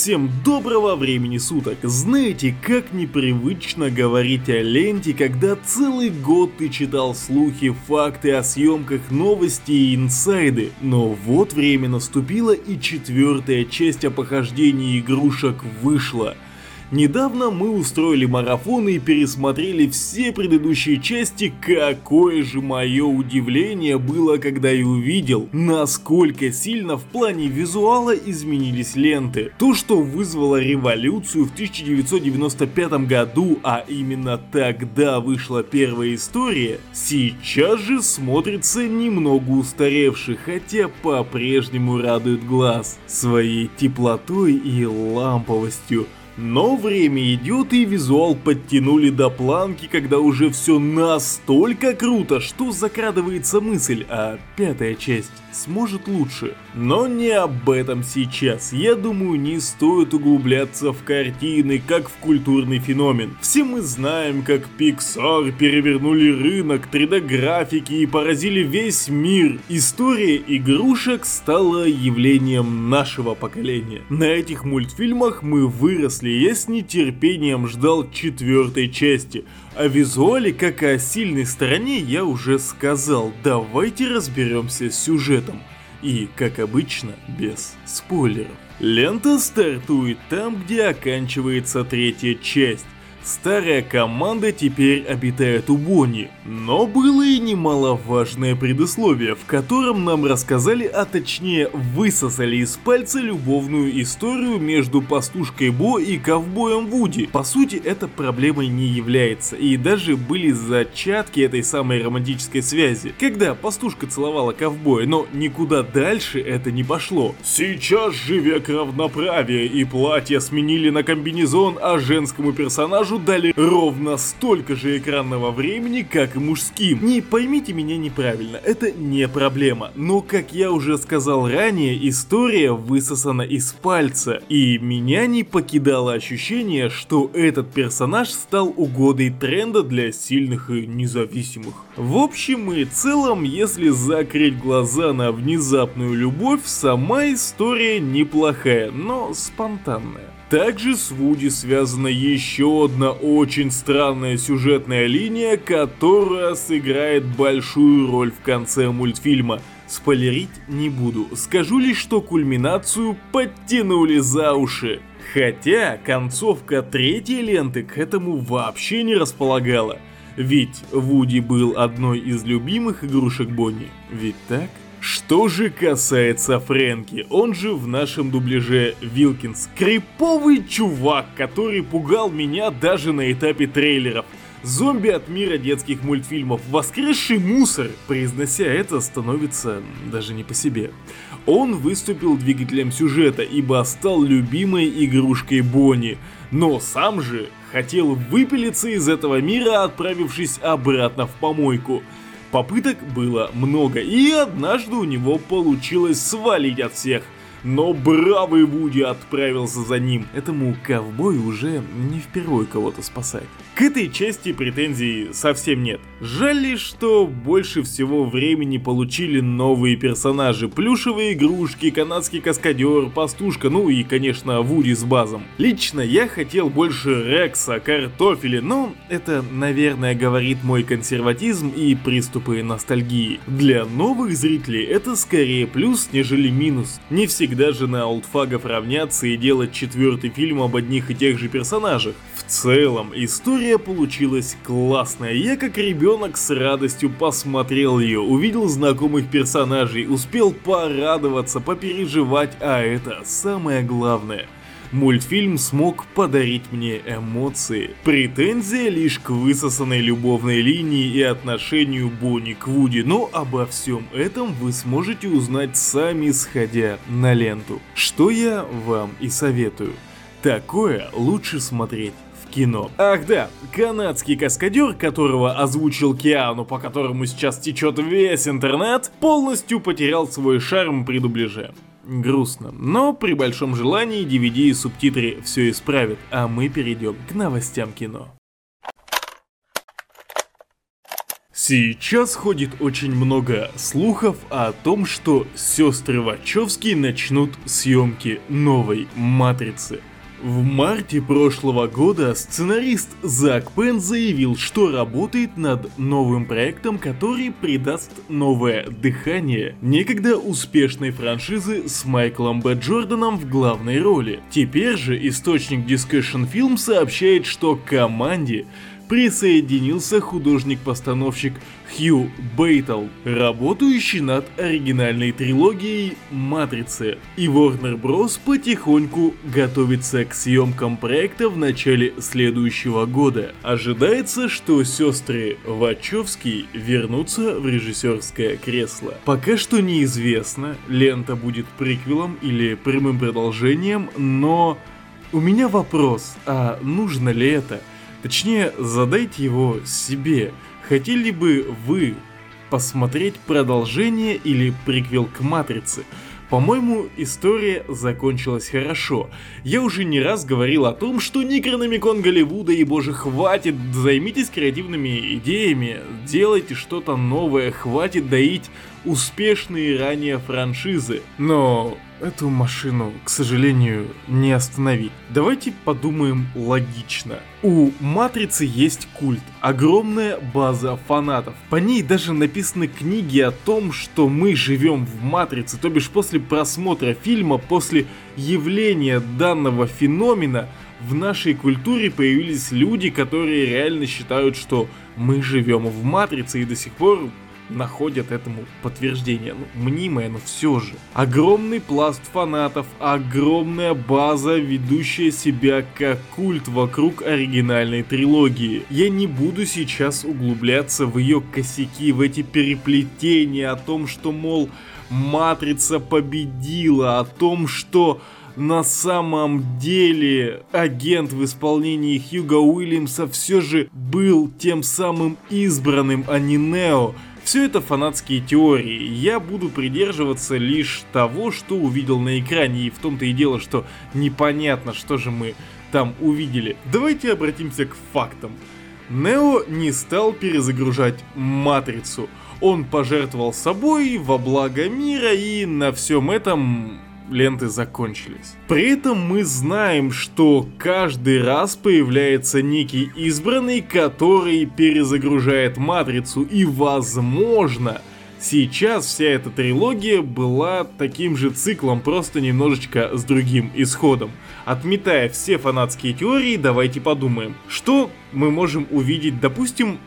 Всем доброго времени суток! Знаете, как непривычно говорить о ленте, когда целый год ты читал слухи, факты о съемках, новости и инсайды. Но вот время наступило и четвертая часть о похождении игрушек вышла – Недавно мы устроили марафон и пересмотрели все предыдущие части, какое же мое удивление было, когда я увидел, насколько сильно в плане визуала изменились ленты. То, что вызвало революцию в 1995 году, а именно тогда вышла первая история, сейчас же смотрится немного устаревший, хотя по-прежнему радует глаз своей теплотой и ламповостью. Но время идет и визуал подтянули до планки, когда уже все настолько круто, что закрадывается мысль, а пятая часть сможет лучше. Но не об этом сейчас. Я думаю, не стоит углубляться в картины, как в культурный феномен. Все мы знаем, как Pixar перевернули рынок 3D-графики и поразили весь мир. История игрушек стала явлением нашего поколения. На этих мультфильмах мы выросли, я с нетерпением ждал четвертой части. О визуале, как и о сильной стороне, я уже сказал. Давайте разберемся с сюжетом. И, как обычно, без спойлеров. Лента стартует там, где оканчивается третья часть. Старая команда теперь обитает у Бонни, но было и немаловажное предусловие, в котором нам рассказали, а точнее высосали из пальца любовную историю между пастушкой Бо и ковбоем Вуди. По сути, это проблемой не является, и даже были зачатки этой самой романтической связи, когда пастушка целовала ковбоя, но никуда дальше это не пошло. Сейчас же век равноправия, и платье сменили на комбинезон, а женскому персонажу персонажу дали ровно столько же экранного времени, как и мужским. Не поймите меня неправильно, это не проблема. Но, как я уже сказал ранее, история высосана из пальца. И меня не покидало ощущение, что этот персонаж стал угодой тренда для сильных и независимых. В общем и целом, если закрыть глаза на внезапную любовь, сама история неплохая, но спонтанная. Также с Вуди связана еще одна очень странная сюжетная линия, которая сыграет большую роль в конце мультфильма. Спойлерить не буду, скажу лишь, что кульминацию подтянули за уши. Хотя концовка третьей ленты к этому вообще не располагала. Ведь Вуди был одной из любимых игрушек Бонни, ведь так? Что же касается Фрэнки, он же в нашем дубляже Вилкинс, криповый чувак, который пугал меня даже на этапе трейлеров. Зомби от мира детских мультфильмов, воскресший мусор, произнося это, становится даже не по себе. Он выступил двигателем сюжета, ибо стал любимой игрушкой Бонни, но сам же хотел выпилиться из этого мира, отправившись обратно в помойку – Попыток было много, и однажды у него получилось свалить от всех – но бравый Вуди отправился за ним. Этому ковбою уже не впервой кого-то спасать. К этой части претензий совсем нет. Жаль лишь, что больше всего времени получили новые персонажи. Плюшевые игрушки, канадский каскадер, пастушка, ну и, конечно, Вуди с базом. Лично я хотел больше Рекса, картофеля, но это, наверное, говорит мой консерватизм и приступы ностальгии. Для новых зрителей это скорее плюс, нежели минус. Не всегда всегда же на олдфагов равняться и делать четвертый фильм об одних и тех же персонажах. В целом, история получилась классная. Я как ребенок с радостью посмотрел ее, увидел знакомых персонажей, успел порадоваться, попереживать, а это самое главное – мультфильм смог подарить мне эмоции. Претензия лишь к высосанной любовной линии и отношению Бонни к Вуди, но обо всем этом вы сможете узнать сами сходя на ленту. Что я вам и советую. Такое лучше смотреть кино. Ах да, канадский каскадер, которого озвучил Киану, по которому сейчас течет весь интернет, полностью потерял свой шарм при дубляже. Грустно, но при большом желании DVD и субтитры все исправят, а мы перейдем к новостям кино. Сейчас ходит очень много слухов о том, что сестры Вачовски начнут съемки новой «Матрицы». В марте прошлого года сценарист Зак Пен заявил, что работает над новым проектом, который придаст новое дыхание некогда успешной франшизы с Майклом Б. Джорданом в главной роли. Теперь же источник Discussion Film сообщает, что команде присоединился художник-постановщик Хью Бейтл, работающий над оригинальной трилогией «Матрицы». И Warner Bros. потихоньку готовится к съемкам проекта в начале следующего года. Ожидается, что сестры Вачовски вернутся в режиссерское кресло. Пока что неизвестно, лента будет приквелом или прямым продолжением, но... У меня вопрос, а нужно ли это? Точнее, задайте его себе. Хотели бы вы посмотреть продолжение или приквел к Матрице? По-моему, история закончилась хорошо. Я уже не раз говорил о том, что Некрономикон Голливуда и боже хватит, займитесь креативными идеями, делайте что-то новое, хватит доить успешные ранее франшизы. Но эту машину, к сожалению, не остановить. Давайте подумаем логично. У Матрицы есть культ, огромная база фанатов. По ней даже написаны книги о том, что мы живем в Матрице, то бишь после просмотра фильма, после явления данного феномена, в нашей культуре появились люди, которые реально считают, что мы живем в Матрице и до сих пор находят этому подтверждение. Ну, мнимое, но все же. Огромный пласт фанатов, огромная база, ведущая себя как культ вокруг оригинальной трилогии. Я не буду сейчас углубляться в ее косяки, в эти переплетения, о том, что, мол, Матрица победила, о том, что на самом деле агент в исполнении Хьюга Уильямса все же был тем самым избранным, а не Нео. Все это фанатские теории, я буду придерживаться лишь того, что увидел на экране, и в том-то и дело, что непонятно, что же мы там увидели. Давайте обратимся к фактам. Нео не стал перезагружать Матрицу. Он пожертвовал собой во благо мира и на всем этом ленты закончились. При этом мы знаем, что каждый раз появляется некий избранный, который перезагружает матрицу и возможно Сейчас вся эта трилогия была таким же циклом, просто немножечко с другим исходом. Отметая все фанатские теории, давайте подумаем, что мы можем увидеть, допустим,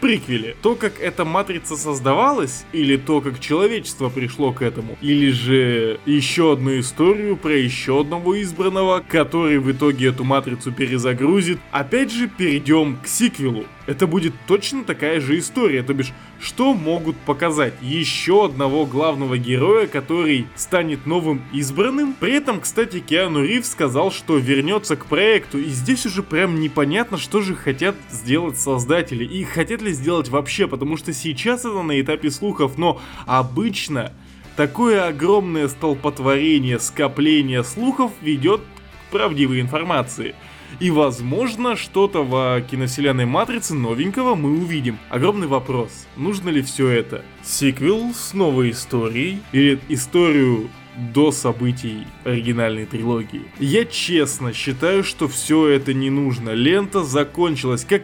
приквеле. То, как эта матрица создавалась, или то, как человечество пришло к этому, или же еще одну историю про еще одного избранного, который в итоге эту матрицу перезагрузит. Опять же, перейдем к сиквелу это будет точно такая же история. То бишь, что могут показать? Еще одного главного героя, который станет новым избранным. При этом, кстати, Киану Ривз сказал, что вернется к проекту. И здесь уже прям непонятно, что же хотят сделать создатели. И хотят ли сделать вообще, потому что сейчас это на этапе слухов, но обычно такое огромное столпотворение, скопление слухов ведет к правдивой информации. И возможно, что-то в киновселенной Матрицы новенького мы увидим. Огромный вопрос, нужно ли все это? Сиквел с новой историей? Или историю до событий оригинальной трилогии. Я честно считаю, что все это не нужно. Лента закончилась как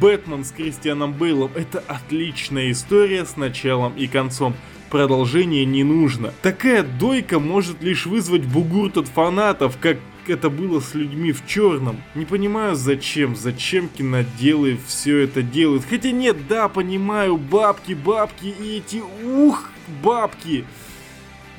Бэтмен с Кристианом Бейлом. Это отличная история с началом и концом. Продолжение не нужно. Такая дойка может лишь вызвать бугурт от фанатов, как это было с людьми в черном. Не понимаю зачем, зачем киноделы все это делают. Хотя нет, да, понимаю, бабки, бабки и эти, ух, бабки.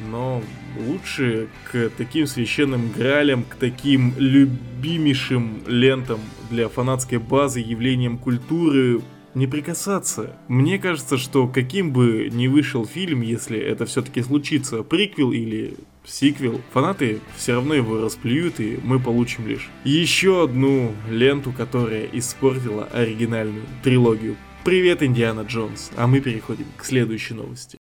Но лучше к таким священным гралям, к таким любимейшим лентам для фанатской базы, явлениям культуры не прикасаться. Мне кажется, что каким бы ни вышел фильм, если это все-таки случится, приквел или сиквел, фанаты все равно его расплюют, и мы получим лишь еще одну ленту, которая испортила оригинальную трилогию. Привет, Индиана Джонс, а мы переходим к следующей новости.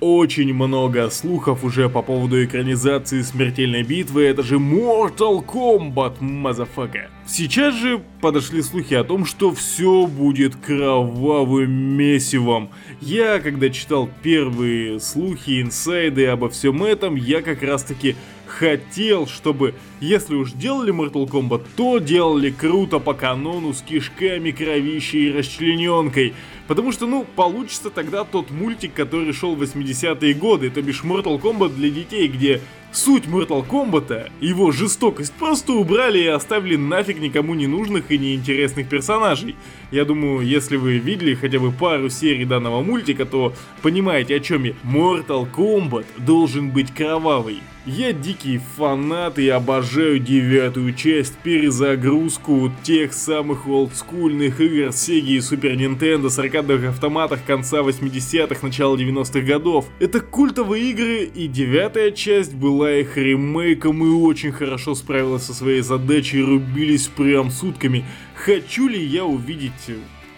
Очень много слухов уже по поводу экранизации смертельной битвы, это же Mortal Kombat, motherfucker. Сейчас же подошли слухи о том, что все будет кровавым месивом. Я, когда читал первые слухи, инсайды обо всем этом, я как раз таки хотел, чтобы, если уж делали Mortal Kombat, то делали круто по канону с кишками, кровищей и расчлененкой. Потому что, ну, получится тогда тот мультик, который шел в 80-е годы, то бишь Mortal Kombat для детей, где суть Mortal Kombat, его жестокость просто убрали и оставили нафиг никому не нужных и неинтересных персонажей. Я думаю, если вы видели хотя бы пару серий данного мультика, то понимаете о чем я. Mortal Kombat должен быть кровавый. Я дикий фанат и обожаю девятую часть, перезагрузку тех самых олдскульных игр Sega и Super Nintendo с аркадных автоматах конца 80-х, начала 90-х годов. Это культовые игры, и девятая часть была их ремейком и очень хорошо справилась со своей задачей, рубились прям сутками. Хочу ли я увидеть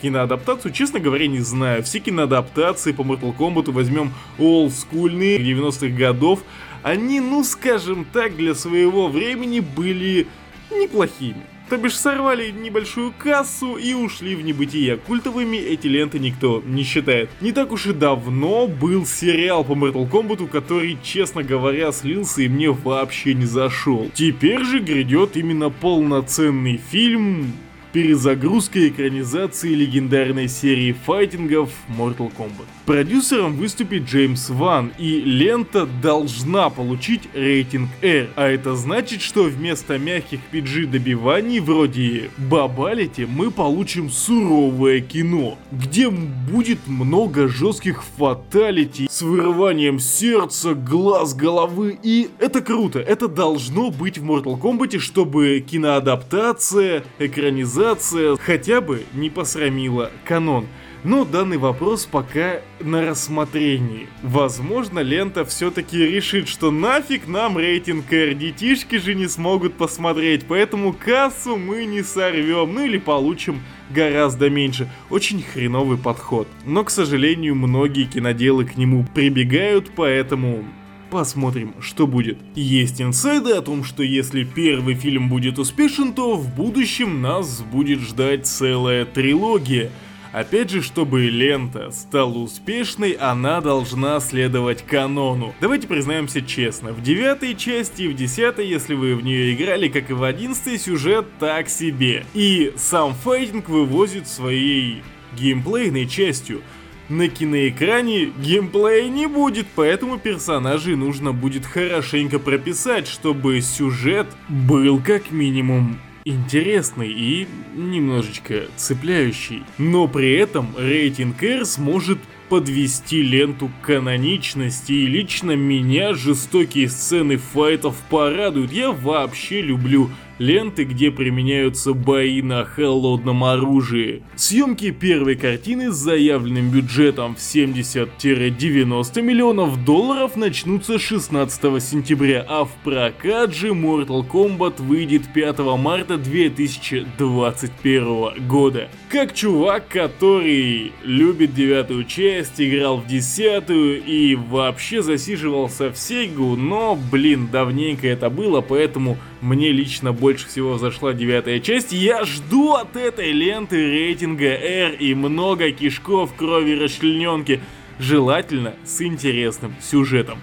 киноадаптацию, честно говоря, не знаю. Все киноадаптации по Mortal Kombat возьмем олдскульные 90-х годов, они, ну скажем так, для своего времени были неплохими. То бишь сорвали небольшую кассу и ушли в небытие. Культовыми эти ленты никто не считает. Не так уж и давно был сериал по Mortal Kombat, который, честно говоря, слился и мне вообще не зашел. Теперь же грядет именно полноценный фильм перезагрузка экранизации легендарной серии файтингов Mortal Kombat. Продюсером выступит Джеймс Ван, и лента должна получить рейтинг R, а это значит, что вместо мягких PG добиваний вроде Бабалити мы получим суровое кино, где будет много жестких фаталити с вырыванием сердца, глаз, головы, и это круто, это должно быть в Mortal Kombat, чтобы киноадаптация, экранизация хотя бы не посрамила канон. Но данный вопрос пока на рассмотрении. Возможно, лента все-таки решит, что нафиг нам рейтинг R, детишки же не смогут посмотреть, поэтому кассу мы не сорвем, ну или получим гораздо меньше. Очень хреновый подход. Но, к сожалению, многие киноделы к нему прибегают, поэтому Посмотрим, что будет. Есть инсайды о том, что если первый фильм будет успешен, то в будущем нас будет ждать целая трилогия. Опять же, чтобы лента стала успешной, она должна следовать канону. Давайте признаемся честно, в девятой части и в десятой, если вы в нее играли, как и в одиннадцатой, сюжет так себе. И сам файтинг вывозит своей геймплейной частью. На киноэкране геймплея не будет, поэтому персонажей нужно будет хорошенько прописать, чтобы сюжет был как минимум интересный и немножечко цепляющий. Но при этом рейтинг R сможет подвести ленту к каноничности, и лично меня жестокие сцены файтов порадуют. Я вообще люблю ленты, где применяются бои на холодном оружии. Съемки первой картины с заявленным бюджетом в 70-90 миллионов долларов начнутся 16 сентября, а в прокат же Mortal Kombat выйдет 5 марта 2021 года. Как чувак, который любит девятую часть, играл в десятую и вообще засиживался в Сегу, но, блин, давненько это было, поэтому мне лично больше всего зашла девятая часть. Я жду от этой ленты рейтинга R и много кишков, крови, расчлененки. Желательно с интересным сюжетом.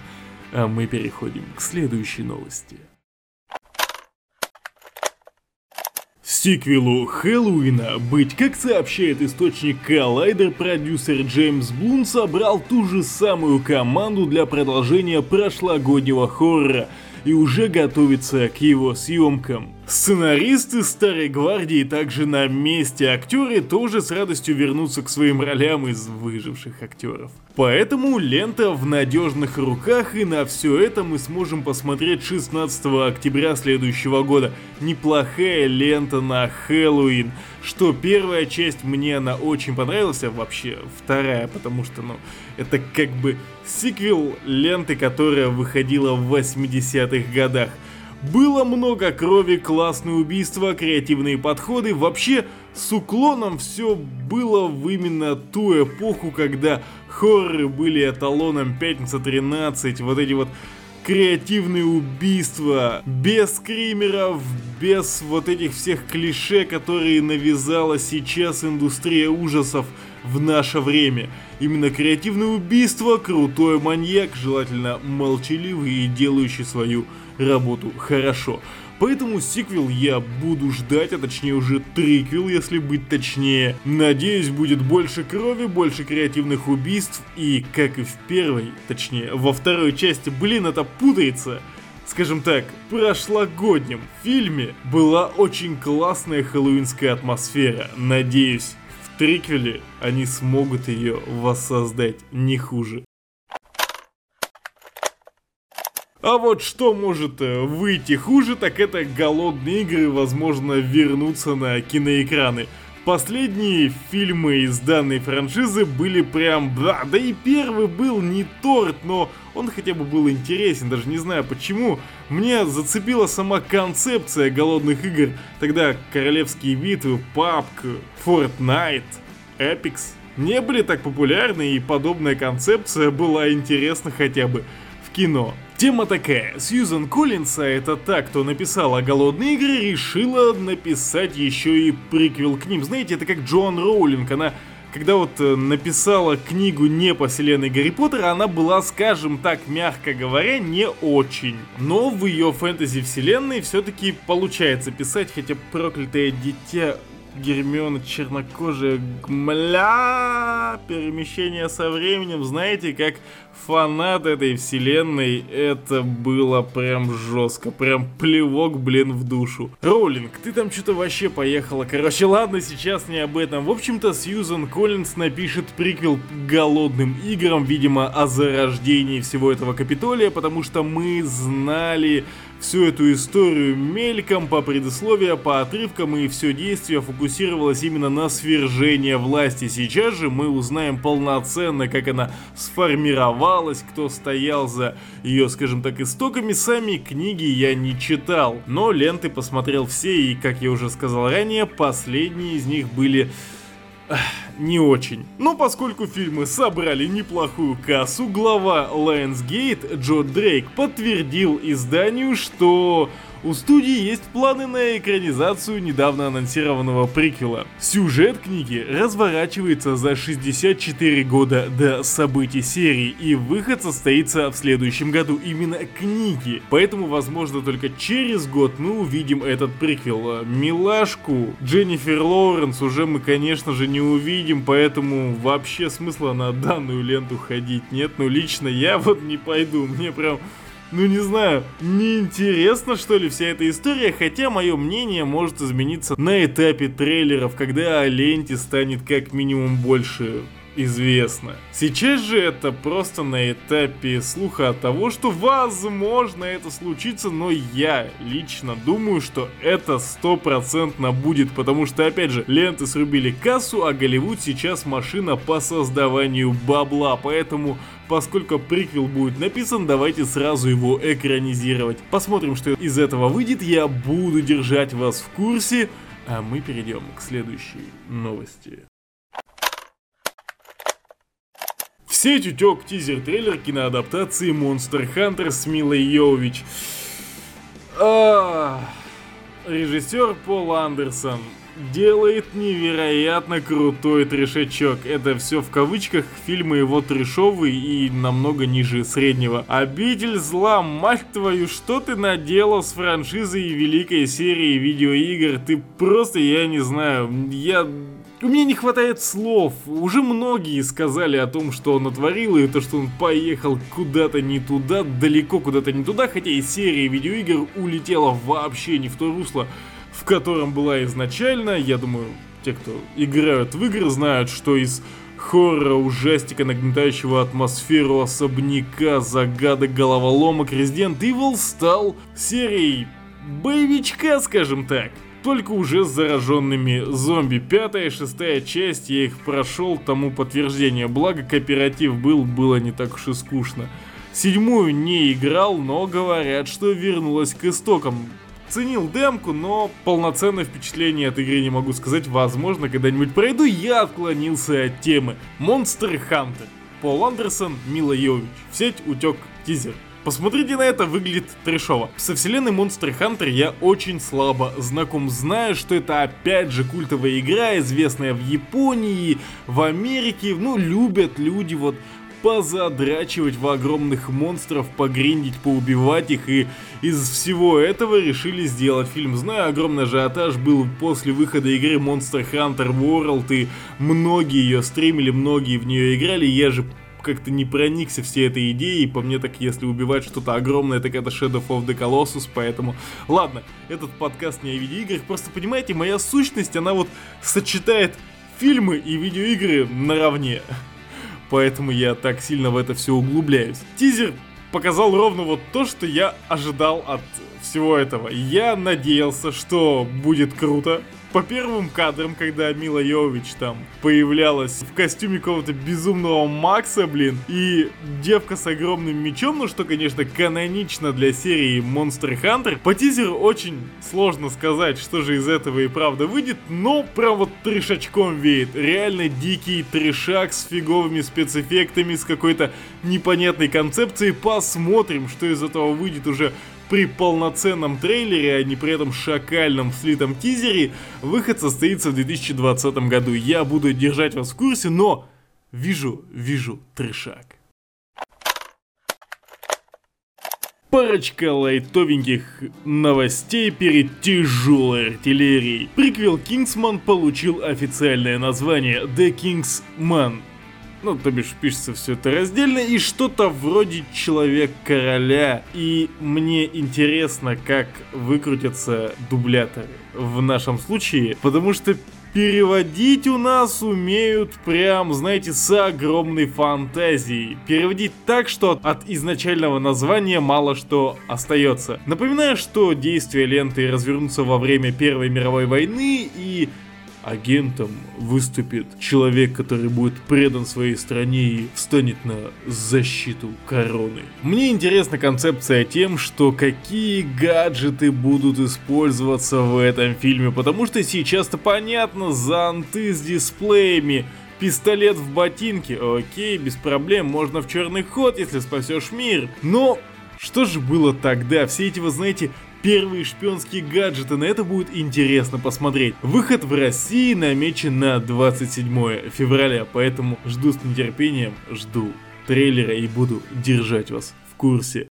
А мы переходим к следующей новости. Сиквелу Хэллоуина быть, как сообщает источник Collider, продюсер Джеймс Блун собрал ту же самую команду для продолжения прошлогоднего хоррора – и уже готовится к его съемкам. Сценаристы Старой Гвардии также на месте, актеры тоже с радостью вернутся к своим ролям из выживших актеров. Поэтому лента в надежных руках и на все это мы сможем посмотреть 16 октября следующего года. Неплохая лента на Хэллоуин, что первая часть мне она очень понравилась, а вообще вторая, потому что ну это как бы сиквел ленты, которая выходила в 80-х годах. Было много крови, классные убийства, креативные подходы. Вообще, с уклоном все было в именно ту эпоху, когда хорроры были эталоном Пятница 13, вот эти вот креативные убийства, без скримеров, без вот этих всех клише, которые навязала сейчас индустрия ужасов в наше время. Именно креативное убийство, крутой маньяк, желательно молчаливый и делающий свою работу хорошо. Поэтому сиквел я буду ждать, а точнее уже триквел, если быть точнее. Надеюсь, будет больше крови, больше креативных убийств и, как и в первой, точнее, во второй части, блин, это путается скажем так, прошлогоднем фильме была очень классная хэллоуинская атмосфера. Надеюсь, триквеле они смогут ее воссоздать не хуже. А вот что может э, выйти хуже, так это голодные игры, возможно, вернуться на киноэкраны. Последние фильмы из данной франшизы были прям да, да и первый был не торт, но он хотя бы был интересен, даже не знаю почему. Мне зацепила сама концепция голодных игр. Тогда королевские битвы, PUBG, Fortnite, Epics не были так популярны, и подобная концепция была интересна хотя бы кино. Тема такая. Сьюзан Коллинса, это та, кто написала «Голодные игры», решила написать еще и приквел к ним. Знаете, это как Джоан Роулинг, она когда вот э, написала книгу не по вселенной Гарри Поттера, она была, скажем так, мягко говоря, не очень. Но в ее фэнтези вселенной все-таки получается писать, хотя проклятое дитя Гермиона чернокожая, мля, перемещение со временем, знаете, как фанат этой вселенной, это было прям жестко, прям плевок, блин, в душу. Роулинг, ты там что-то вообще поехала, короче, ладно, сейчас не об этом. В общем-то, Сьюзан Коллинс напишет приквел голодным играм, видимо, о зарождении всего этого Капитолия, потому что мы знали Всю эту историю мельком, по предисловию, по отрывкам и все действие фокусировалось именно на свержении власти. Сейчас же мы узнаем полноценно, как она сформировалась, кто стоял за ее, скажем так, истоками. Сами книги я не читал, но ленты посмотрел все и, как я уже сказал ранее, последние из них были не очень. Но поскольку фильмы собрали неплохую кассу, глава Lionsgate Джо Дрейк подтвердил изданию, что у студии есть планы на экранизацию недавно анонсированного приквела. Сюжет книги разворачивается за 64 года до событий серии, и выход состоится в следующем году именно книги. Поэтому, возможно, только через год мы увидим этот приквел. Милашку Дженнифер Лоуренс уже мы, конечно же, не увидим, поэтому вообще смысла на данную ленту ходить нет. Но лично я вот не пойду, мне прям ну не знаю, неинтересно что ли вся эта история, хотя мое мнение может измениться на этапе трейлеров, когда о ленте станет как минимум больше известно. Сейчас же это просто на этапе слуха от того, что возможно это случится, но я лично думаю, что это стопроцентно будет, потому что опять же, ленты срубили кассу, а Голливуд сейчас машина по создаванию бабла, поэтому поскольку приквел будет написан, давайте сразу его экранизировать. Посмотрим, что из этого выйдет, я буду держать вас в курсе, а мы перейдем к следующей новости. В сеть утек тизер-трейлер киноадаптации Monster Hunter с Милой Йович. А, режиссер Пол Андерсон делает невероятно крутой трешачок. Это все в кавычках, фильмы его трешовые и намного ниже среднего. Обитель зла, мать твою, что ты наделал с франшизой великой серии видеоигр? Ты просто, я не знаю, я у меня не хватает слов. Уже многие сказали о том, что он натворил, и то, что он поехал куда-то не туда, далеко куда-то не туда, хотя и серия видеоигр улетела вообще не в то русло в котором была изначально. Я думаю, те, кто играют в игры, знают, что из хоррора, ужастика, нагнетающего атмосферу особняка, загадок, головоломок, Resident Evil стал серией боевичка, скажем так. Только уже с зараженными зомби. Пятая и шестая часть, я их прошел, тому подтверждение. Благо кооператив был, было не так уж и скучно. Седьмую не играл, но говорят, что вернулась к истокам. Ценил демку, но полноценное впечатление от игры не могу сказать. Возможно, когда-нибудь пройду, я отклонился от темы. Monster Hunter. Пол Андерсон, Мила Йович. В сеть утек тизер. Посмотрите на это, выглядит трешово. Со вселенной Monster Hunter я очень слабо знаком, зная, что это опять же культовая игра, известная в Японии, в Америке, ну, любят люди вот позадрачивать в огромных монстров, погриндить, поубивать их, и из всего этого решили сделать фильм. Знаю, огромный ажиотаж был после выхода игры Monster Hunter World, и многие ее стримили, многие в нее играли, я же как-то не проникся всей этой идеей, по мне так если убивать что-то огромное, так это Shadow of the Colossus, поэтому... Ладно, этот подкаст не о видеоиграх, просто понимаете, моя сущность, она вот сочетает фильмы и видеоигры наравне. Поэтому я так сильно в это все углубляюсь. Тизер показал ровно вот то, что я ожидал от всего этого. Я надеялся, что будет круто, по первым кадрам, когда Мила Йович там появлялась в костюме какого-то безумного Макса, блин, и девка с огромным мечом, ну что, конечно, канонично для серии Monster Hunter, по тизеру очень сложно сказать, что же из этого и правда выйдет, но прям вот трешачком веет. Реально дикий трешак с фиговыми спецэффектами, с какой-то непонятной концепцией. Посмотрим, что из этого выйдет уже при полноценном трейлере, а не при этом шакальном слитом тизере, выход состоится в 2020 году. Я буду держать вас в курсе, но вижу, вижу трешак. Парочка лайтовеньких новостей перед тяжелой артиллерией. Приквел Кингсман получил официальное название The Kingsman ну, то бишь, пишется все это раздельно, и что-то вроде Человек-короля. И мне интересно, как выкрутятся дубляторы в нашем случае, потому что переводить у нас умеют прям, знаете, с огромной фантазией. Переводить так, что от изначального названия мало что остается. Напоминаю, что действия ленты развернутся во время Первой мировой войны и агентом выступит человек, который будет предан своей стране и встанет на защиту короны. Мне интересна концепция тем, что какие гаджеты будут использоваться в этом фильме, потому что сейчас-то понятно, зонты с дисплеями, пистолет в ботинке, окей, без проблем, можно в черный ход, если спасешь мир. Но что же было тогда? Все эти, вы знаете, первые шпионские гаджеты, на это будет интересно посмотреть. Выход в России намечен на 27 февраля, поэтому жду с нетерпением, жду трейлера и буду держать вас в курсе.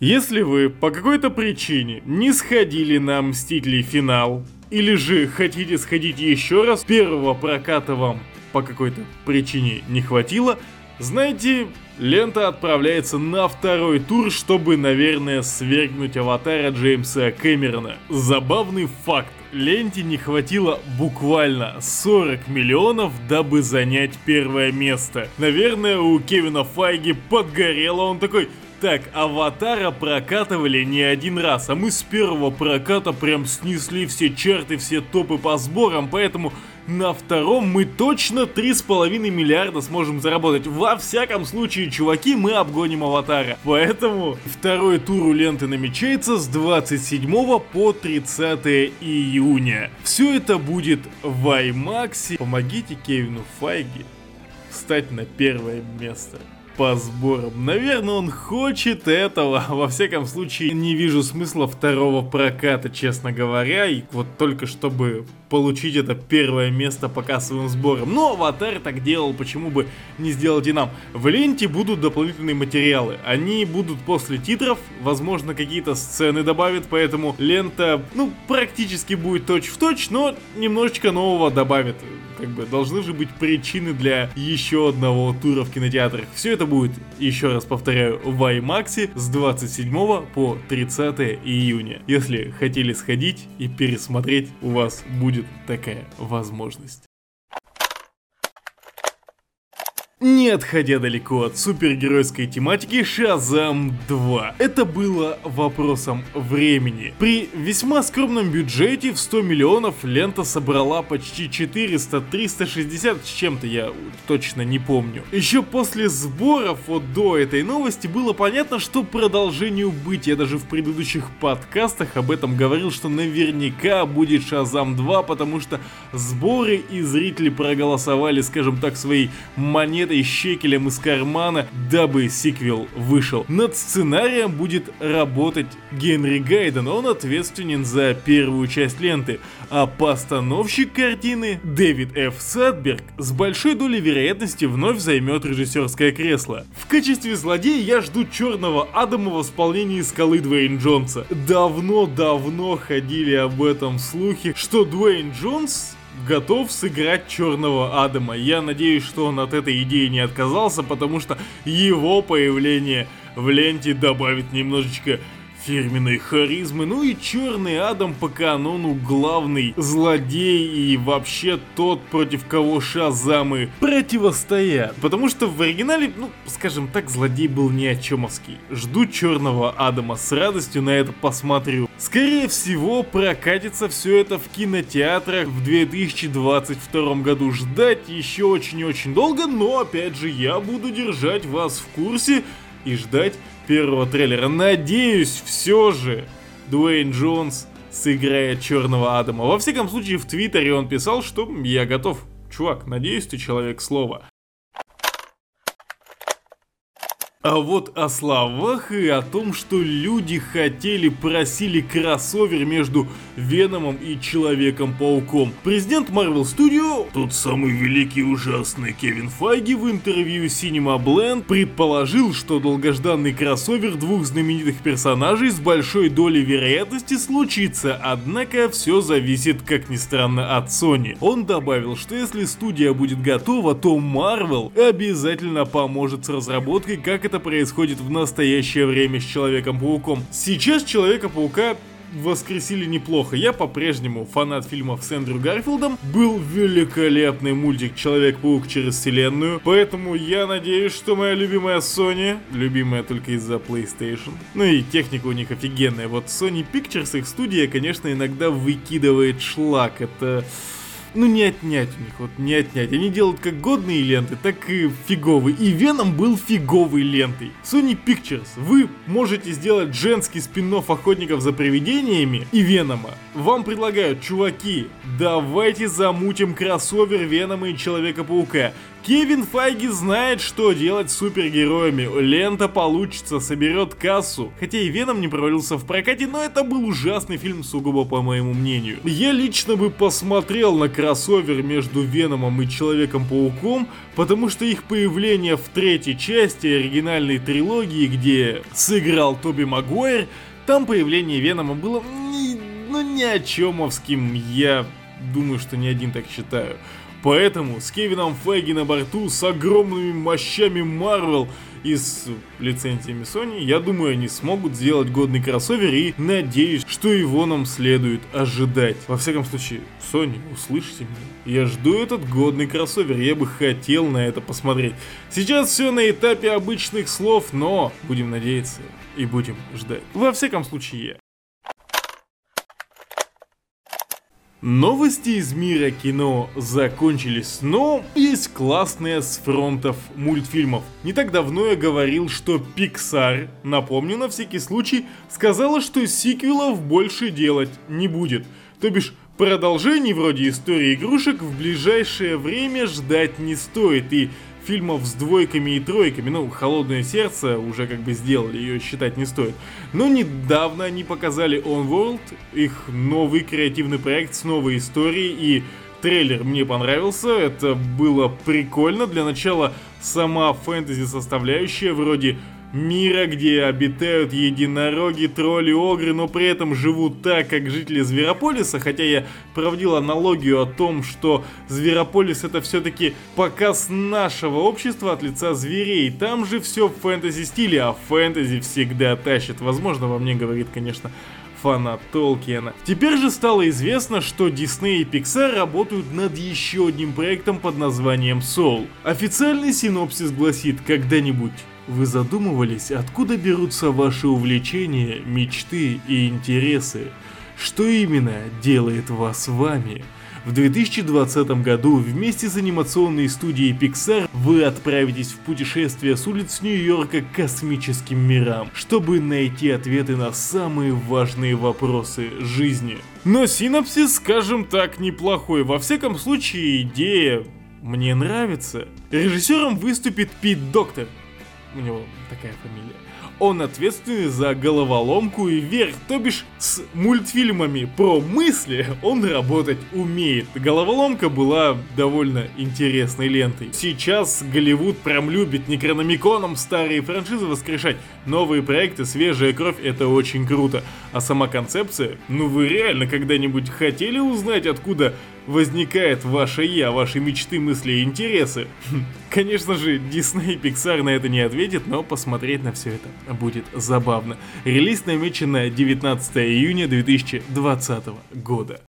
Если вы по какой-то причине не сходили на Мстители финал, или же хотите сходить еще раз, первого проката вам по какой-то причине не хватило, знаете, Лента отправляется на второй тур, чтобы, наверное, свергнуть аватара Джеймса Кэмерона. Забавный факт. Ленте не хватило буквально 40 миллионов, дабы занять первое место. Наверное, у Кевина Файги подгорело, он такой... Так, Аватара прокатывали не один раз, а мы с первого проката прям снесли все черты, все топы по сборам, поэтому на втором мы точно 3,5 миллиарда сможем заработать. Во всяком случае, чуваки, мы обгоним Аватара. Поэтому второй тур у ленты намечается с 27 по 30 июня. Все это будет в IMAX. Помогите Кевину Файги встать на первое место по сборам. Наверное, он хочет этого. Во всяком случае, не вижу смысла второго проката, честно говоря. И вот только чтобы получить это первое место по кассовым сборам. Но Аватар так делал, почему бы не сделать и нам. В ленте будут дополнительные материалы. Они будут после титров, возможно, какие-то сцены добавят, поэтому лента, ну, практически будет точь-в-точь, точь, но немножечко нового добавит. Как бы должны же быть причины для еще одного тура в кинотеатрах. Все это будет, еще раз повторяю, в IMAX с 27 по 30 июня. Если хотели сходить и пересмотреть, у вас будет будет такая возможность. Не отходя далеко от супергеройской тематики, Шазам 2. Это было вопросом времени. При весьма скромном бюджете в 100 миллионов лента собрала почти 400, 360 с чем-то, я точно не помню. Еще после сборов вот до этой новости было понятно, что продолжению быть. Я даже в предыдущих подкастах об этом говорил, что наверняка будет Шазам 2, потому что сборы и зрители проголосовали, скажем так, своей монетой монетой щекелем из кармана, дабы сиквел вышел. Над сценарием будет работать Генри Гайден, он ответственен за первую часть ленты, а постановщик картины Дэвид Ф. Садберг с большой долей вероятности вновь займет режиссерское кресло. В качестве злодея я жду Черного Адама в исполнении Скалы Дуэйн Джонса. Давно-давно ходили об этом слухи, что Дуэйн Джонс готов сыграть Черного Адама. Я надеюсь, что он от этой идеи не отказался, потому что его появление в ленте добавит немножечко фирменной харизмы, ну и Черный Адам по канону главный злодей и вообще тот, против кого Шазамы противостоят. Потому что в оригинале, ну, скажем так, злодей был не очемовский. Жду Черного Адама с радостью на это посмотрю. Скорее всего, прокатится все это в кинотеатрах в 2022 году. Ждать еще очень-очень долго, но опять же я буду держать вас в курсе и ждать первого трейлера. Надеюсь, все же Дуэйн Джонс сыграет Черного Адама. Во всяком случае, в Твиттере он писал, что я готов. Чувак, надеюсь, ты человек слова. А вот о словах и о том, что люди хотели, просили кроссовер между Веномом и Человеком-пауком. Президент Marvel Studio, тот самый великий и ужасный Кевин Файги в интервью Cinema Blend предположил, что долгожданный кроссовер двух знаменитых персонажей с большой долей вероятности случится, однако все зависит, как ни странно, от Sony. Он добавил, что если студия будет готова, то Marvel обязательно поможет с разработкой, как это происходит в настоящее время с Человеком-пауком. Сейчас Человека-паука воскресили неплохо. Я по-прежнему фанат фильмов с Эндрю Гарфилдом. Был великолепный мультик Человек-паук через вселенную. Поэтому я надеюсь, что моя любимая Sony, любимая только из-за PlayStation, ну и техника у них офигенная. Вот Sony Pictures, их студия, конечно, иногда выкидывает шлак. Это ну не отнять у них, вот не отнять. Они делают как годные ленты, так и фиговые. И Веном был фиговой лентой. Sony Pictures, вы можете сделать женский спин охотников за привидениями и Венома. Вам предлагают, чуваки, давайте замутим кроссовер Венома и Человека-паука. Кевин Файги знает, что делать с супергероями. Лента получится, соберет кассу. Хотя и Веном не провалился в прокате, но это был ужасный фильм, сугубо по моему мнению. Я лично бы посмотрел на кроссовер между Веномом и Человеком-пауком, потому что их появление в третьей части оригинальной трилогии, где сыграл Тоби Магуайр, там появление Венома было ну ни о чемовским, я думаю, что не один так считаю. Поэтому с Кевином Фейги на борту, с огромными мощами Marvel и с лицензиями Sony, я думаю, они смогут сделать годный кроссовер и надеюсь, что его нам следует ожидать. Во всяком случае, Sony, услышите меня. Я жду этот годный кроссовер, я бы хотел на это посмотреть. Сейчас все на этапе обычных слов, но будем надеяться и будем ждать. Во всяком случае, я. Новости из мира кино закончились, но есть классные с фронтов мультфильмов. Не так давно я говорил, что Pixar, напомню на всякий случай, сказала, что сиквелов больше делать не будет. То бишь, продолжений вроде истории игрушек в ближайшее время ждать не стоит, и фильмов с двойками и тройками. Ну, «Холодное сердце» уже как бы сделали, ее считать не стоит. Но недавно они показали Onworld, их новый креативный проект с новой историей и трейлер мне понравился, это было прикольно. Для начала сама фэнтези составляющая, вроде мира, где обитают единороги, тролли, огры, но при этом живут так, как жители Зверополиса, хотя я проводил аналогию о том, что Зверополис это все-таки показ нашего общества от лица зверей. Там же все в фэнтези стиле, а фэнтези всегда тащит. Возможно, во мне говорит, конечно, фанат Толкиена. Теперь же стало известно, что Disney и Pixar работают над еще одним проектом под названием Soul. Официальный синопсис гласит «Когда-нибудь вы задумывались, откуда берутся ваши увлечения, мечты и интересы? Что именно делает вас вами? В 2020 году вместе с анимационной студией Pixar вы отправитесь в путешествие с улиц Нью-Йорка к космическим мирам, чтобы найти ответы на самые важные вопросы жизни. Но синапсис, скажем так, неплохой. Во всяком случае, идея мне нравится. Режиссером выступит Пит Доктор. У него такая фамилия. Он ответственный за головоломку и вверх, то бишь с мультфильмами про мысли он работать умеет. Головоломка была довольно интересной лентой. Сейчас Голливуд прям любит некрономиконом старые франшизы воскрешать. Новые проекты, свежая кровь, это очень круто. А сама концепция, ну вы реально когда-нибудь хотели узнать, откуда возникает ваше я, ваши мечты, мысли и интересы. Конечно же, Disney и Pixar на это не ответит, но посмотреть на все это будет забавно. Релиз намечен на 19 июня 2020 года.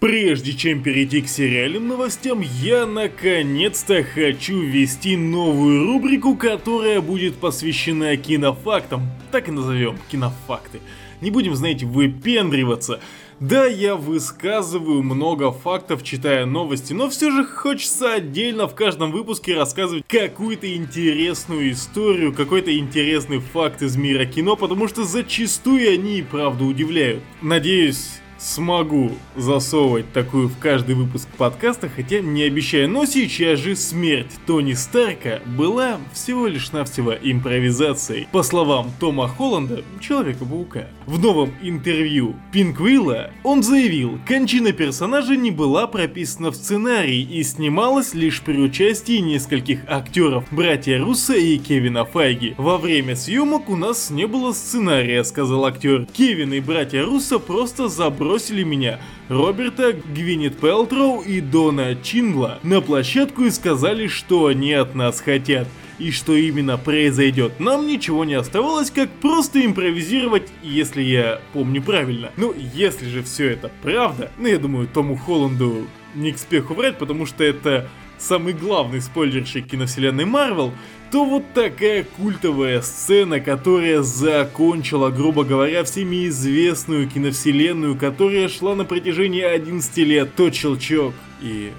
Прежде чем перейти к сериальным новостям, я наконец-то хочу ввести новую рубрику, которая будет посвящена кинофактам. Так и назовем, кинофакты. Не будем, знаете, выпендриваться. Да, я высказываю много фактов, читая новости, но все же хочется отдельно в каждом выпуске рассказывать какую-то интересную историю, какой-то интересный факт из мира кино, потому что зачастую они и правда удивляют. Надеюсь, смогу засовывать такую в каждый выпуск подкаста, хотя не обещаю. Но сейчас же смерть Тони Старка была всего лишь навсего импровизацией. По словам Тома Холланда, Человека-паука. В новом интервью Пинквилла он заявил, кончина персонажа не была прописана в сценарии и снималась лишь при участии нескольких актеров, братья Русса и Кевина Файги. Во время съемок у нас не было сценария, сказал актер. Кевин и братья Русса просто забросили бросили меня, Роберта, Гвинет Пелтроу и Дона Чингла на площадку и сказали, что они от нас хотят и что именно произойдет. Нам ничего не оставалось, как просто импровизировать, если я помню правильно. Ну, если же все это правда, ну я думаю, Тому Холланду не к спеху врать, потому что это самый главный спойлерщик киновселенной Марвел, то вот такая культовая сцена, которая закончила, грубо говоря, всеми известную киновселенную, которая шла на протяжении 11 лет, тот щелчок и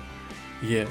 я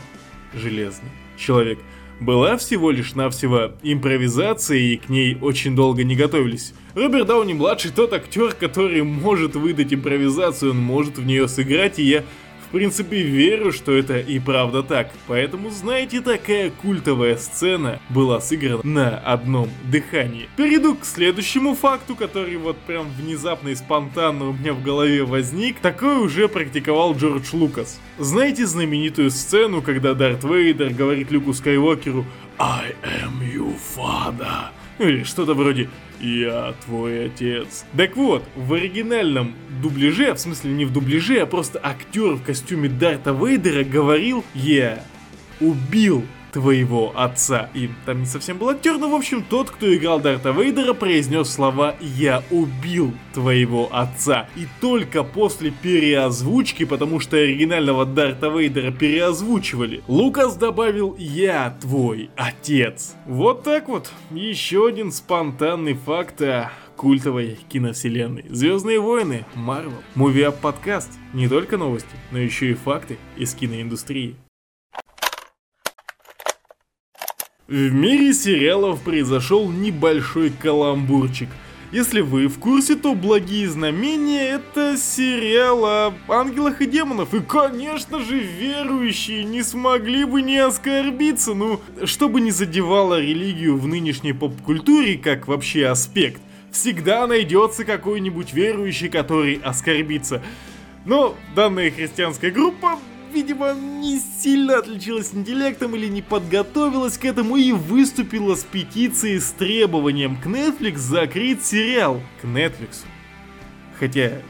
железный человек была всего лишь навсего импровизацией, и к ней очень долго не готовились. Роберт Дауни-младший тот актер, который может выдать импровизацию, он может в нее сыграть, и я принципе, верю, что это и правда так. Поэтому, знаете, такая культовая сцена была сыграна на одном дыхании. Перейду к следующему факту, который вот прям внезапно и спонтанно у меня в голове возник. Такое уже практиковал Джордж Лукас. Знаете знаменитую сцену, когда Дарт Вейдер говорит Люку Скайуокеру «I am you, father» или что-то вроде «Я твой отец». Так вот, в оригинальном дубляже, в смысле не в дубляже, а просто актер в костюме Дарта Вейдера говорил «Я убил твоего отца. И там не совсем был актер, но в общем тот, кто играл Дарта Вейдера, произнес слова «Я убил твоего отца». И только после переозвучки, потому что оригинального Дарта Вейдера переозвучивали, Лукас добавил «Я твой отец». Вот так вот. Еще один спонтанный факт о культовой киновселенной. Звездные войны, Марвел, Мувиап подкаст. Не только новости, но еще и факты из киноиндустрии. В мире сериалов произошел небольшой каламбурчик. Если вы в курсе, то «Благие знамения» — это сериал о ангелах и демонах. И, конечно же, верующие не смогли бы не оскорбиться. Ну, чтобы не задевало религию в нынешней поп-культуре, как вообще аспект, всегда найдется какой-нибудь верующий, который оскорбится. Но данная христианская группа видимо, не сильно отличилась интеллектом или не подготовилась к этому и выступила с петицией с требованием к Netflix закрыть сериал. К Netflix. Хотя,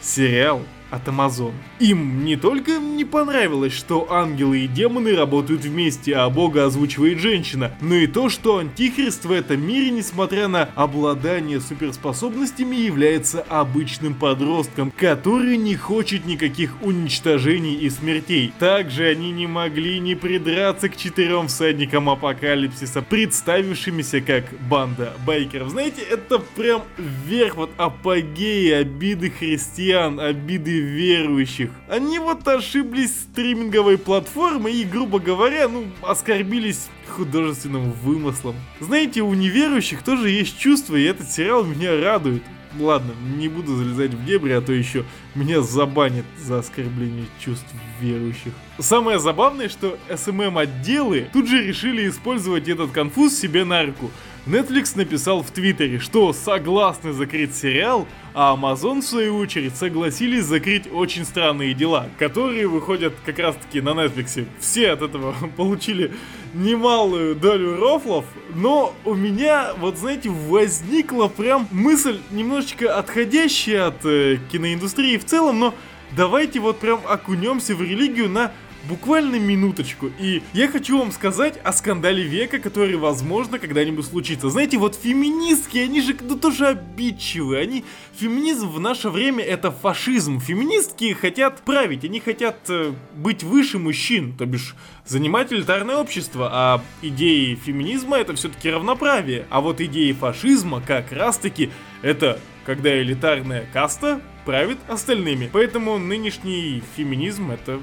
сериал от Amazon. Им не только не понравилось, что ангелы и демоны работают вместе, а бога озвучивает женщина, но и то, что антихрист в этом мире, несмотря на обладание суперспособностями, является обычным подростком, который не хочет никаких уничтожений и смертей. Также они не могли не придраться к четырем всадникам апокалипсиса, представившимися как банда байкеров. Знаете, это прям верх вот апогеи обиды христиан, обиды верующих. Они вот ошиблись стриминговой платформой и, грубо говоря, ну, оскорбились художественным вымыслом. Знаете, у неверующих тоже есть чувства, и этот сериал меня радует. Ладно, не буду залезать в дебри, а то еще меня забанят за оскорбление чувств верующих. Самое забавное, что SMM-отделы тут же решили использовать этот конфуз себе на руку. Netflix написал в Твиттере, что согласны закрыть сериал, а Amazon, в свою очередь, согласились закрыть очень странные дела, которые выходят как раз-таки на Netflix. Все от этого получили немалую долю рофлов, но у меня, вот знаете, возникла прям мысль, немножечко отходящая от э, киноиндустрии в целом, но давайте вот прям окунемся в религию на буквально минуточку. И я хочу вам сказать о скандале века, который, возможно, когда-нибудь случится. Знаете, вот феминистки, они же ну, тоже обидчивые. Они... Феминизм в наше время это фашизм. Феминистки хотят править, они хотят э, быть выше мужчин, то бишь занимать элитарное общество, а идеи феминизма это все-таки равноправие. А вот идеи фашизма как раз-таки это когда элитарная каста правит остальными. Поэтому нынешний феминизм это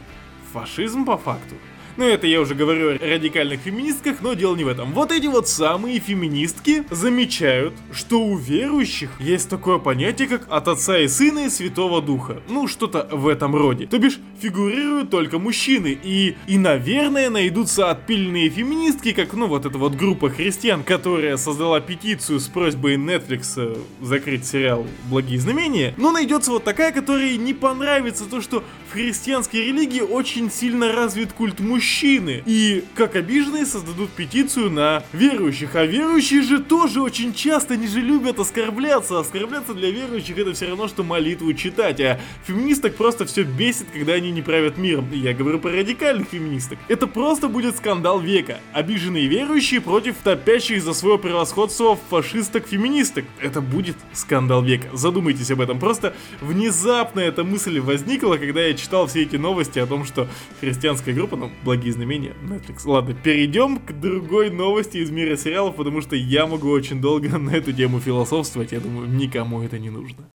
фашизм по факту. Ну это я уже говорю о радикальных феминистках, но дело не в этом. Вот эти вот самые феминистки замечают, что у верующих есть такое понятие, как от отца и сына и святого духа. Ну, что-то в этом роде. То бишь, фигурируют только мужчины. И, и наверное, найдутся отпильные феминистки, как, ну, вот эта вот группа христиан, которая создала петицию с просьбой Netflix э, закрыть сериал «Благие знамения». Но найдется вот такая, которой не понравится то, что в христианской религии очень сильно развит культ мужчин мужчины. И, как обиженные, создадут петицию на верующих. А верующие же тоже очень часто, они же любят оскорбляться. Оскорбляться для верующих это все равно, что молитву читать. А феминисток просто все бесит, когда они не правят миром. Я говорю про радикальных феминисток. Это просто будет скандал века. Обиженные верующие против топящих за свое превосходство фашисток-феминисток. Это будет скандал века. Задумайтесь об этом. Просто внезапно эта мысль возникла, когда я читал все эти новости о том, что христианская группа, ну, благие знамения Netflix. Ладно, перейдем к другой новости из мира сериалов, потому что я могу очень долго на эту тему философствовать, я думаю, никому это не нужно.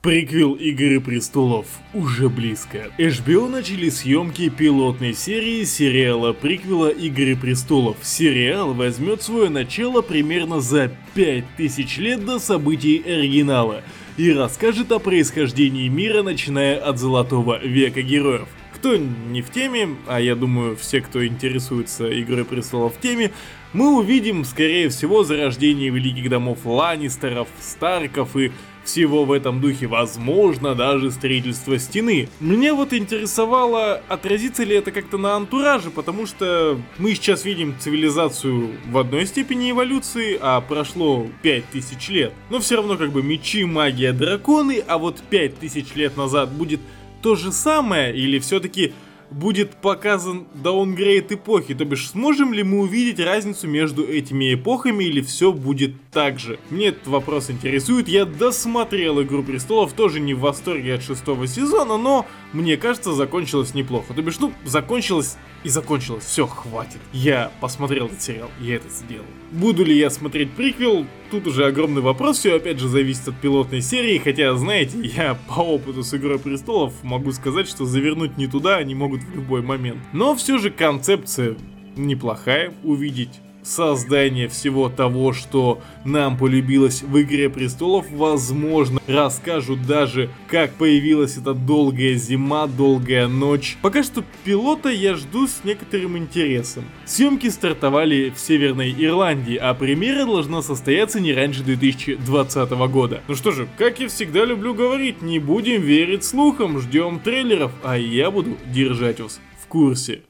Приквел Игры Престолов уже близко. HBO начали съемки пилотной серии сериала приквела Игры Престолов. Сериал возьмет свое начало примерно за 5000 лет до событий оригинала и расскажет о происхождении мира, начиная от Золотого века героев. Кто не в теме, а я думаю все, кто интересуется Игрой Престолов в теме, мы увидим, скорее всего, зарождение великих домов Ланнистеров, Старков и всего в этом духе, возможно, даже строительство стены. Меня вот интересовало, отразится ли это как-то на антураже, потому что мы сейчас видим цивилизацию в одной степени эволюции, а прошло 5000 лет. Но все равно как бы мечи, магия, драконы, а вот 5000 лет назад будет то же самое, или все-таки будет показан даунгрейд эпохи, то бишь сможем ли мы увидеть разницу между этими эпохами или все будет так же? Мне этот вопрос интересует, я досмотрел Игру Престолов, тоже не в восторге от шестого сезона, но мне кажется закончилось неплохо, то бишь ну закончилось и закончилось, все, хватит. Я посмотрел этот сериал, я это сделал. Буду ли я смотреть приквел? Тут уже огромный вопрос, все опять же зависит от пилотной серии, хотя, знаете, я по опыту с Игрой Престолов могу сказать, что завернуть не туда они могут в любой момент. Но все же концепция неплохая, увидеть создание всего того, что нам полюбилось в Игре Престолов, возможно, расскажут даже, как появилась эта долгая зима, долгая ночь. Пока что пилота я жду с некоторым интересом. Съемки стартовали в Северной Ирландии, а премьера должна состояться не раньше 2020 года. Ну что же, как я всегда люблю говорить, не будем верить слухам, ждем трейлеров, а я буду держать вас в курсе.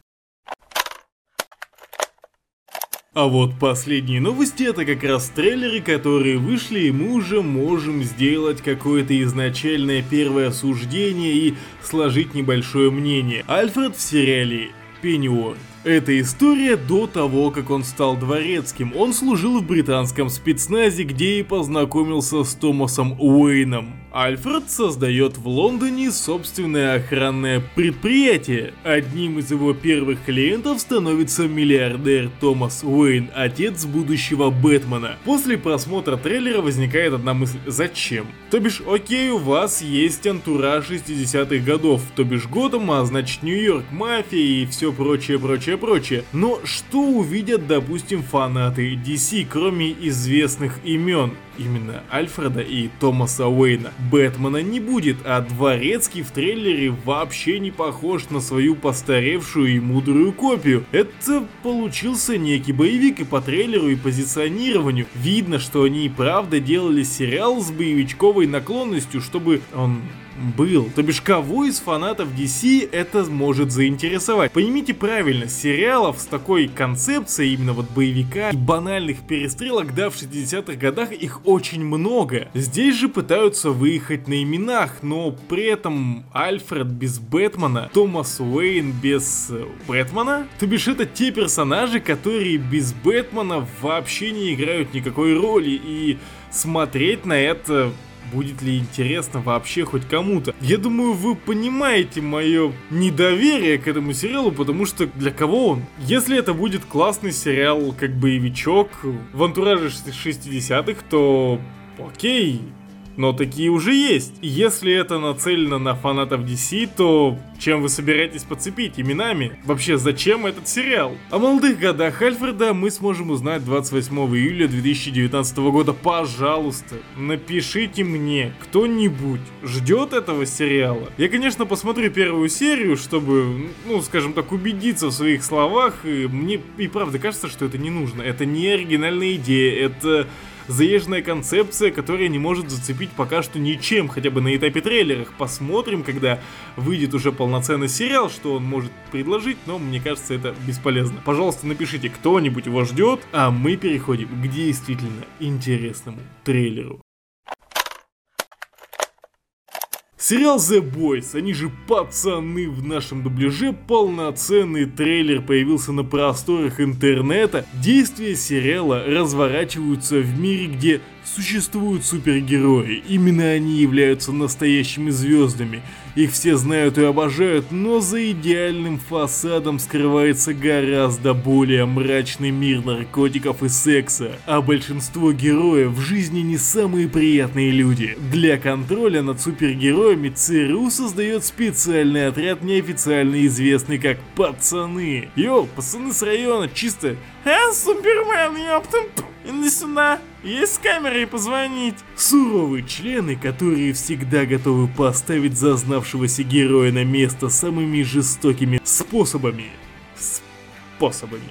А вот последние новости это как раз трейлеры, которые вышли, и мы уже можем сделать какое-то изначальное первое суждение и сложить небольшое мнение. Альфред в сериале Пенниуорт. Это история до того, как он стал дворецким. Он служил в британском спецназе, где и познакомился с Томасом Уэйном. Альфред создает в Лондоне собственное охранное предприятие. Одним из его первых клиентов становится миллиардер Томас Уэйн, отец будущего Бэтмена. После просмотра трейлера возникает одна мысль «Зачем?». То бишь, окей, у вас есть антураж 60-х годов, то бишь Готэм, а значит Нью-Йорк, мафия и все прочее, прочее, прочее. Но что увидят, допустим, фанаты DC, кроме известных имен? именно Альфреда и Томаса Уэйна. Бэтмена не будет, а Дворецкий в трейлере вообще не похож на свою постаревшую и мудрую копию. Это получился некий боевик и по трейлеру и позиционированию. Видно, что они и правда делали сериал с боевичковой наклонностью, чтобы он был. То бишь, кого из фанатов DC это может заинтересовать? Поймите правильно, сериалов с такой концепцией, именно вот боевика и банальных перестрелок, да, в 60-х годах их очень много. Здесь же пытаются выехать на именах, но при этом Альфред без Бэтмена, Томас Уэйн без э, Бэтмена? То бишь, это те персонажи, которые без Бэтмена вообще не играют никакой роли, и смотреть на это будет ли интересно вообще хоть кому-то. Я думаю, вы понимаете мое недоверие к этому сериалу, потому что для кого он? Если это будет классный сериал, как боевичок, в антураже 60-х, то окей, но такие уже есть. Если это нацелено на фанатов DC, то чем вы собираетесь подцепить именами? Вообще, зачем этот сериал? О молодых годах Альфреда мы сможем узнать 28 июля 2019 года. Пожалуйста, напишите мне, кто-нибудь ждет этого сериала. Я, конечно, посмотрю первую серию, чтобы, ну, скажем так, убедиться в своих словах. И мне и правда кажется, что это не нужно. Это не оригинальная идея, это заезженная концепция, которая не может зацепить пока что ничем, хотя бы на этапе трейлерах. Посмотрим, когда выйдет уже полноценный сериал, что он может предложить, но мне кажется это бесполезно. Пожалуйста, напишите, кто-нибудь его ждет, а мы переходим к действительно интересному трейлеру. Сериал The Boys, они же пацаны в нашем дубляже, полноценный трейлер появился на просторах интернета. Действия сериала разворачиваются в мире, где Существуют супергерои, именно они являются настоящими звездами. Их все знают и обожают, но за идеальным фасадом скрывается гораздо более мрачный мир наркотиков и секса. А большинство героев в жизни не самые приятные люди. Для контроля над супергероями ЦРУ создает специальный отряд, неофициально известный как Пацаны. Йоу, пацаны с района, чисто... А, Супермен, ёптам, иди сюда. Есть камера и позвонить. Суровые члены, которые всегда готовы поставить зазнавшегося героя на место самыми жестокими способами. Способами.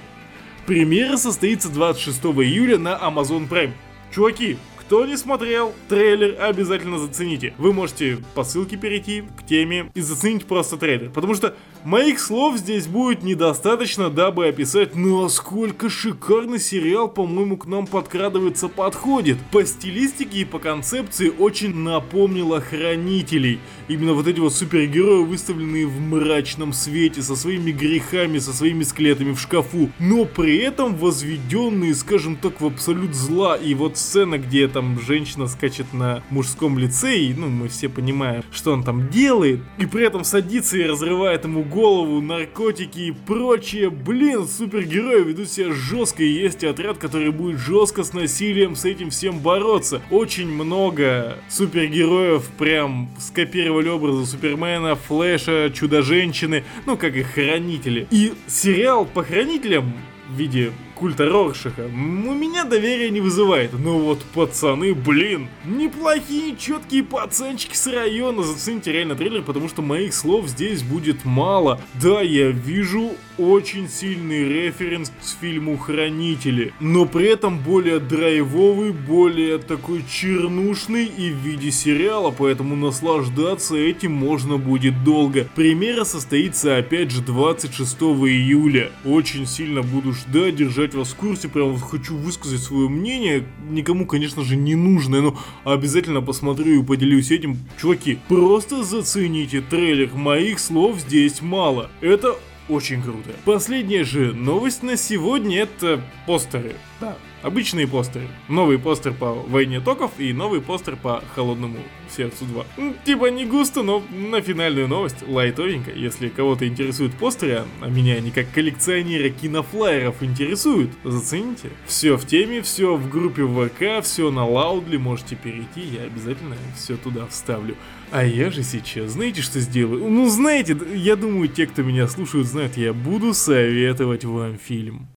Премьера состоится 26 июля на Amazon Prime. Чуваки, кто не смотрел трейлер, обязательно зацените. Вы можете по ссылке перейти к теме и заценить просто трейлер. Потому что моих слов здесь будет недостаточно, дабы описать, насколько шикарный сериал, по-моему, к нам подкрадывается, подходит. По стилистике и по концепции очень напомнило Хранителей. Именно вот эти вот супергерои, выставленные в мрачном свете, со своими грехами, со своими скелетами в шкафу, но при этом возведенные, скажем так, в абсолют зла. И вот сцена, где там женщина скачет на мужском лице, и, ну, мы все понимаем, что он там делает, и при этом садится и разрывает ему голову, наркотики и прочее. Блин, супергерои ведут себя жестко, и есть отряд, который будет жестко с насилием с этим всем бороться. Очень много супергероев прям скопировали образы Супермена, Флэша, Чудо-женщины, ну, как и Хранители. И сериал по Хранителям в виде культа Роршиха у меня доверия не вызывает. Но вот пацаны, блин, неплохие, четкие пацанчики с района. Зацените реально трейлер, потому что моих слов здесь будет мало. Да, я вижу очень сильный референс к фильму Хранители, но при этом более драйвовый, более такой чернушный и в виде сериала, поэтому наслаждаться этим можно будет долго. Премьера состоится опять же 26 июля. Очень сильно буду ждать, держать держать вас в курсе, прям хочу высказать свое мнение, никому, конечно же, не нужное, но обязательно посмотрю и поделюсь этим. Чуваки, просто зацените трейлер, моих слов здесь мало. Это очень круто. Последняя же новость на сегодня это постеры. Да, обычные постеры. Новый постер по Войне Токов и новый постер по Холодному Сердцу 2. Ну, типа не густо, но на финальную новость лайтовенько. Если кого-то интересуют постеры, а меня они как коллекционера кинофлайеров интересуют, зацените. Все в теме, все в группе ВК, все на Лаудли, можете перейти, я обязательно все туда вставлю. А я же сейчас, знаете, что сделаю? Ну, знаете, я думаю, те, кто меня слушают, знают, я буду советовать вам фильм.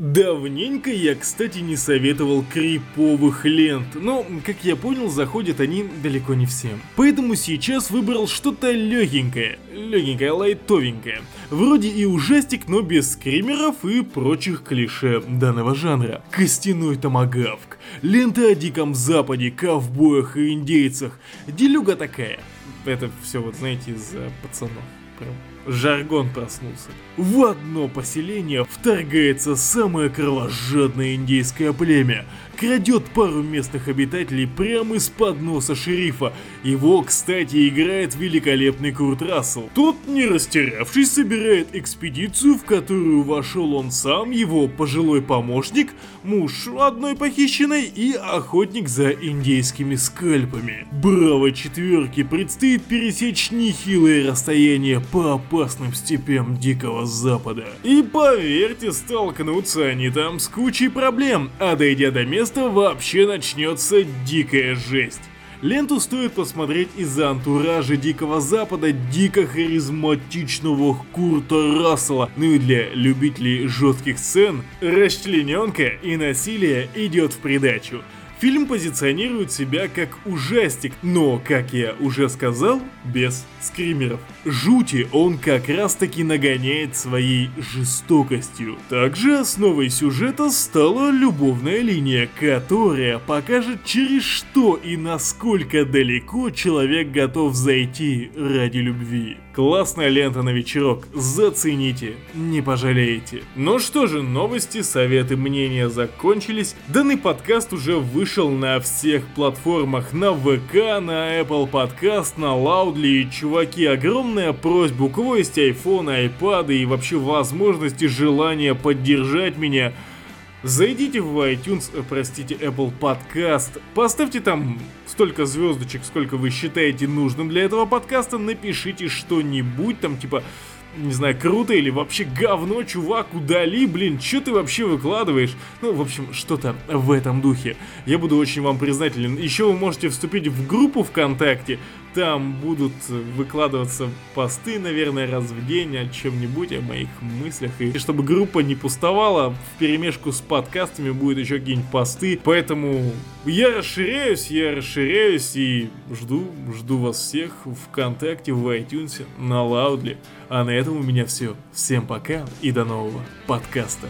Давненько я, кстати, не советовал криповых лент, но, как я понял, заходят они далеко не всем. Поэтому сейчас выбрал что-то легенькое, легенькое, лайтовенькое. Вроде и ужастик, но без скримеров и прочих клише данного жанра. Костяной томагавк, лента о диком западе, ковбоях и индейцах. Делюга такая. Это все вот, знаете, из пацанов. Прям жаргон проснулся. В одно поселение вторгается самое кровожадное индейское племя, крадет пару местных обитателей прямо из-под носа шерифа. Его, кстати, играет великолепный Курт Рассел. Тот, не растерявшись, собирает экспедицию, в которую вошел он сам, его пожилой помощник, муж одной похищенной и охотник за индейскими скальпами. Бравой четверке предстоит пересечь нехилое расстояние по опасным степям Дикого Запада. И поверьте, столкнутся они там с кучей проблем, а дойдя до места, места вообще начнется дикая жесть. Ленту стоит посмотреть из-за антуража Дикого Запада дико харизматичного Курта Рассела. Ну и для любителей жестких сцен, расчлененка и насилие идет в придачу. Фильм позиционирует себя как ужастик, но, как я уже сказал, без скримеров. Жути он как раз таки нагоняет своей жестокостью. Также основой сюжета стала любовная линия, которая покажет через что и насколько далеко человек готов зайти ради любви. Классная лента на вечерок, зацените, не пожалеете. Ну что же, новости, советы, мнения закончились. Данный подкаст уже вышел на всех платформах, на ВК, на Apple Podcast, на Loudly. Чуваки, огромная просьба, у кого есть iPhone, iPad и вообще возможности, желание поддержать меня – Зайдите в iTunes, э, простите, Apple Podcast, поставьте там столько звездочек, сколько вы считаете нужным для этого подкаста, напишите что-нибудь там, типа, не знаю, круто или вообще говно, чувак, удали, блин, что ты вообще выкладываешь? Ну, в общем, что-то в этом духе. Я буду очень вам признателен. Еще вы можете вступить в группу ВКонтакте, там будут выкладываться посты, наверное, раз в день о чем-нибудь, о моих мыслях. И чтобы группа не пустовала, в перемешку с подкастами будет еще какие-нибудь посты. Поэтому я расширяюсь, я расширяюсь и жду, жду вас всех ВКонтакте, в iTunes, на Лаудли. А на этом у меня все. Всем пока и до нового подкаста.